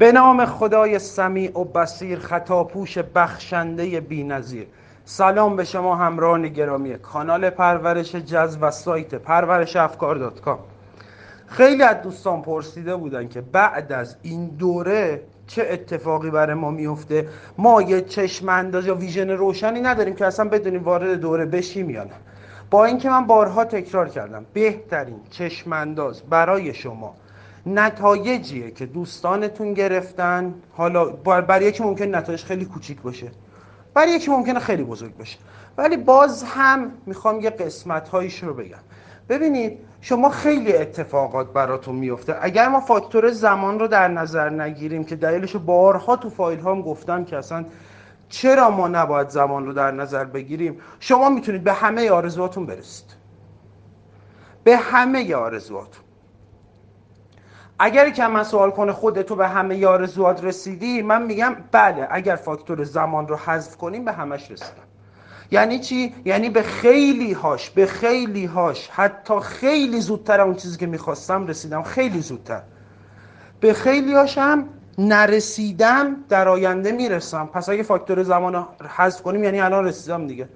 به نام خدای سمیع و بسیر خطاپوش بخشنده بینظیر. سلام به شما همراهان گرامی کانال پرورش جذب و سایت پرورش افکار دات کام خیلی از دوستان پرسیده بودن که بعد از این دوره چه اتفاقی برای ما میفته ما یه چشم انداز یا ویژن روشنی نداریم که اصلا بدونیم وارد دوره بشیم یا نه. با اینکه من بارها تکرار کردم بهترین چشم انداز برای شما نتایجیه که دوستانتون گرفتن. حالا برای یکی ممکن نتایج خیلی کوچیک باشه. برای یکی ممکنه خیلی بزرگ باشه. ولی باز هم می‌خوام یه قسمت هایش رو بگم. ببینید شما خیلی اتفاقات براتون میفته. اگر ما فاکتور زمان رو در نظر نگیریم که دلیلش بارها تو فایل هم گفتم که اصلا چرا ما نباید زمان رو در نظر بگیریم شما می‌تونید به همه آرزوهاتون برسید. به همه آرزوهاتون. اگر که من سوال کنه خودتو به همه آرزوات رسیدی من میگم بله اگر فاکتور زمان رو حذف کنیم به همش رسیدم. یعنی چی؟ یعنی به خیلی هاش به خیلی هاش حتی خیلی زودتر اون چیزی که می‌خواستم رسیدم خیلی زودتر. به خیلی هاشم نرسیدم در آینده می‌رسم. پس اگه فاکتور زمان رو حذف کنیم یعنی الان رسیدم دیگه.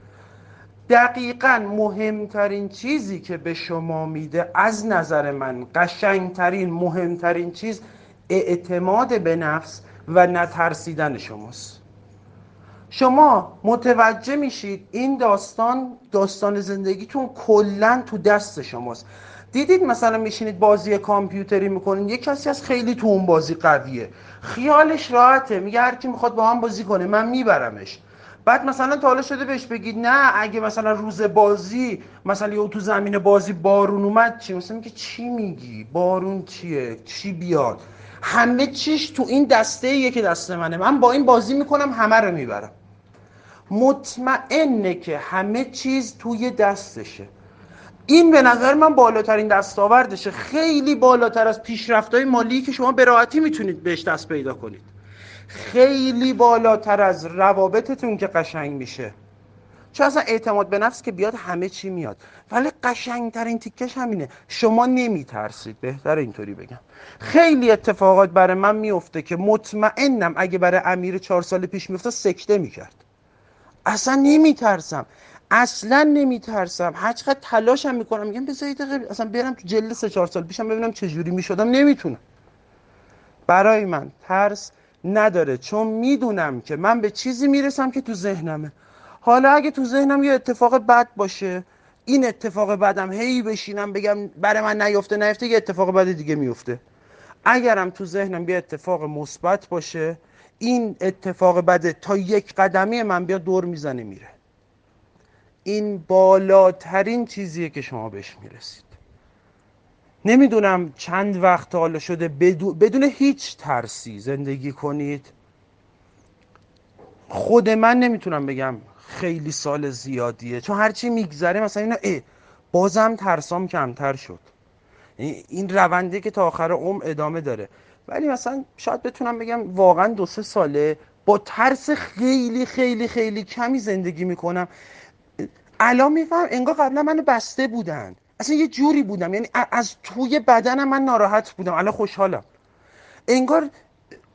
دقیقا مهمترین چیزی که به شما میده از نظر من قشنگترین مهمترین چیز اعتماد به نفس و نترسیدن شماست. شما متوجه میشید این داستان داستان زندگیتون کلا تو دست شماست. دیدید مثلا میشینید بازی کامپیوتری می‌کنید یه کسی از خیلی تو اون بازی قویه. خیالش راحته میگه هر کی می‌خواد با هم بازی کنه من میبرمش. بعد مثلا تا حالا شده بهش بگید نه اگه مثلا روز بازی مثلا یه تو زمین بازی بارون اومد چی؟ مثلا میگه چی میگی؟ بارون چیه؟ چی بیاد؟ همه چیش تو این دسته ایه که دست منه. من با این بازی می‌کنم همه رو می‌برم. مطمئنه که همه چیز توی دستشه. این به نظر من بالاترین دستاوردشه. خیلی بالاتر از پیشرفت‌های مالی که شما به راحتی می‌تونید بهش دست پیدا کنید. خیلی بالاتر از روابطتون که قشنگ میشه. چون اصلا اعتماد به نفس که بیاد همه چی میاد. ولی قشنگترین تیکش همینه. شما نمیترسید. بهتر اینطوری بگم. خیلی اتفاقات برای من میفته که مطمئنم اگه برای امیر چهار سال پیش میفته سکته می‌کرد. اصلا نمیترسم. اصلا نمیترسم. هر چقدر تلاشم می‌کنم. میگم بذارید اصلا برم تو جلد سه چهار سال پیشم ببینم چجوری می‌شدم. نمی‌تونم. برای من ترس نداره. چون می‌دونم که من به چیزی می‌رسم که تو ذهنمه. حالا اگه تو ذهنم یه اتفاق بد باشه این اتفاق بدم هی بشینم بگم برای من نیفته نیفته یه اتفاق بد دیگه میفته اگرم تو ذهنم یه اتفاق مثبت باشه این اتفاق بده تا یک قدمی من بیا دور می‌زنه میره. این بالاترین چیزیه که شما بهش می‌رسید. نمی‌دونم چند وقت حالا شده بدون هیچ ترسی زندگی کنید. خود من نمی‌تونم بگم خیلی سال زیادیه. چون هرچی میگذره مثلا اینا ای بازم ترسام کمتر شد. این رونده که تا آخر عمر ادامه داره. ولی مثلا شاید بتونم بگم واقعا دو سه ساله با ترس خیلی خیلی خیلی کمی زندگی می‌کنم. الان میفهم انگار قبلا منو بسته بودن. اصلا یه جوری بودم. یعنی از توی بدنم من ناراحت بودم. الان خوشحالم. انگار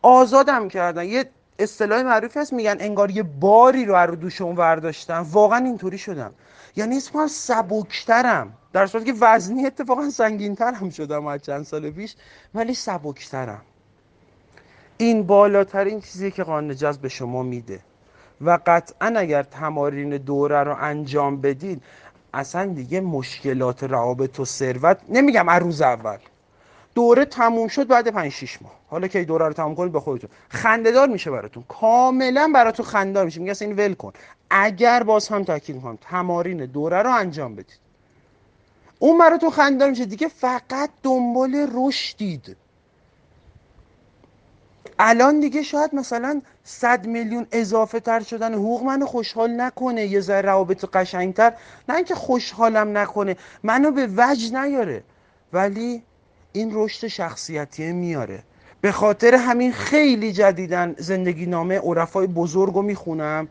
آزادم کردن. یه اصطلاح معروفی هست میگن انگار یه باری رو رو دوشم ورداشتم واقعا اینطوری شدم. یعنی اسمم سبکترم. در صورتی که وزنی اتفاقا سنگینتر هم شدم از چند سال پیش ولی سبکترم. این بالاترین چیزی که قانون جذب به شما میده. و قطعا اگر تمارین دوره رو انجام بدید اصلا دیگه مشکلات روابط و ثروت نمیگم از روز اول. دوره تموم شد بعد 5 6 ماه. حالا که دوره رو تموم کنید به خودتون. خندهدار میشه براتون. کاملا براتون خندهدار میشه. میگه این ول کن. اگر باز هم تاکید می‌کنم تمارین دوره رو انجام بدید. اون براتون خندهدار میشه. دیگه فقط دنبال رشدید. الان دیگه شاید مثلا 100 میلیون اضافه تر شدن حقوق منو خوشحال نکنه یه ذره روابط قشنگتر. نه اینکه خوشحالم نکنه منو به وجه نیاره. ولی این رشد شخصیتی میاره. به خاطر همین خیلی جدیدن زندگی نامه عرفای بزرگ رو می‌خونم.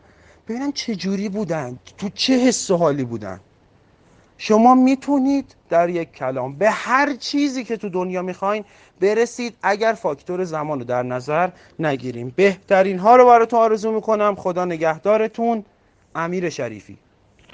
ببینم چه جوری بودن تو چه حس و حالی بودن. شما می‌تونید در یک کلام به هر چیزی که تو دنیا می‌خواین برسید. اگر فاکتور زمان رو در نظر نگیریم. بهترین ها رو براتون آرزو می‌کنم. خدا نگهدارتون. امیر شریفی.